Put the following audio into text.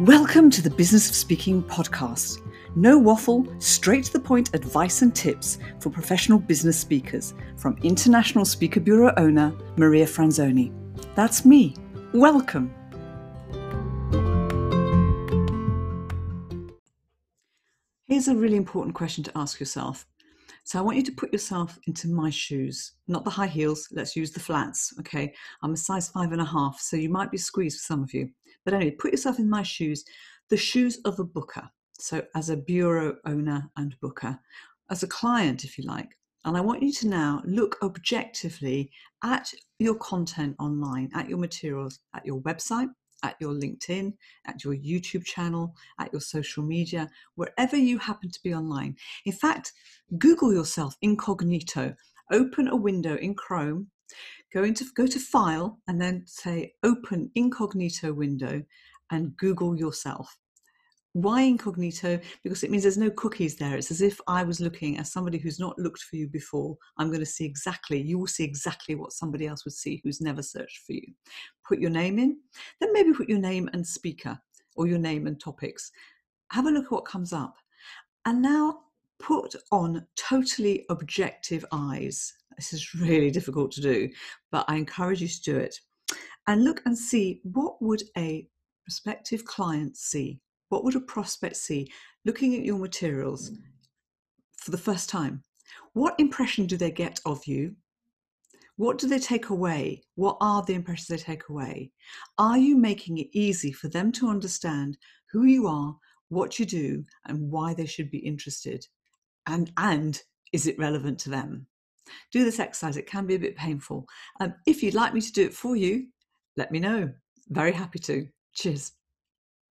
Welcome to the Business of Speaking podcast. No waffle, straight to the point advice and tips for professional business speakers from International Speaker Bureau owner Maria Franzoni. That's me. Welcome. Here's a really important question to ask yourself. So I want you to put yourself into my shoes, not the high heels. Let's use the flats. Okay. I'm a size five and a half, so you might be squeezed for some of you. But anyway, put yourself in my shoes, the shoes of a booker. So, as a bureau owner and booker, as a client, if you like. And I want you to now look objectively at your content online, at your materials, at your website, at your LinkedIn, at your YouTube channel, at your social media, wherever you happen to be online. In fact, Google yourself incognito. Open a window in Chrome. Go into go to file and then say open incognito window and google yourself. Why incognito? Because it means there's no cookies there. It's as if i was looking as somebody who's not looked for you before. I'm going to see exactly you will see exactly what somebody else would see who's never searched for you. Put your name in. Then maybe put your name and speaker or your name and topics. Have a look at what comes up. And now put on totally objective eyes this is really difficult to do, but I encourage you to do it. And look and see what would a prospective client see? What would a prospect see looking at your materials for the first time? What impression do they get of you? What do they take away? What are the impressions they take away? Are you making it easy for them to understand who you are, what you do, and why they should be interested? And, and is it relevant to them? Do this exercise, it can be a bit painful. Um, if you'd like me to do it for you, let me know. Very happy to. Cheers.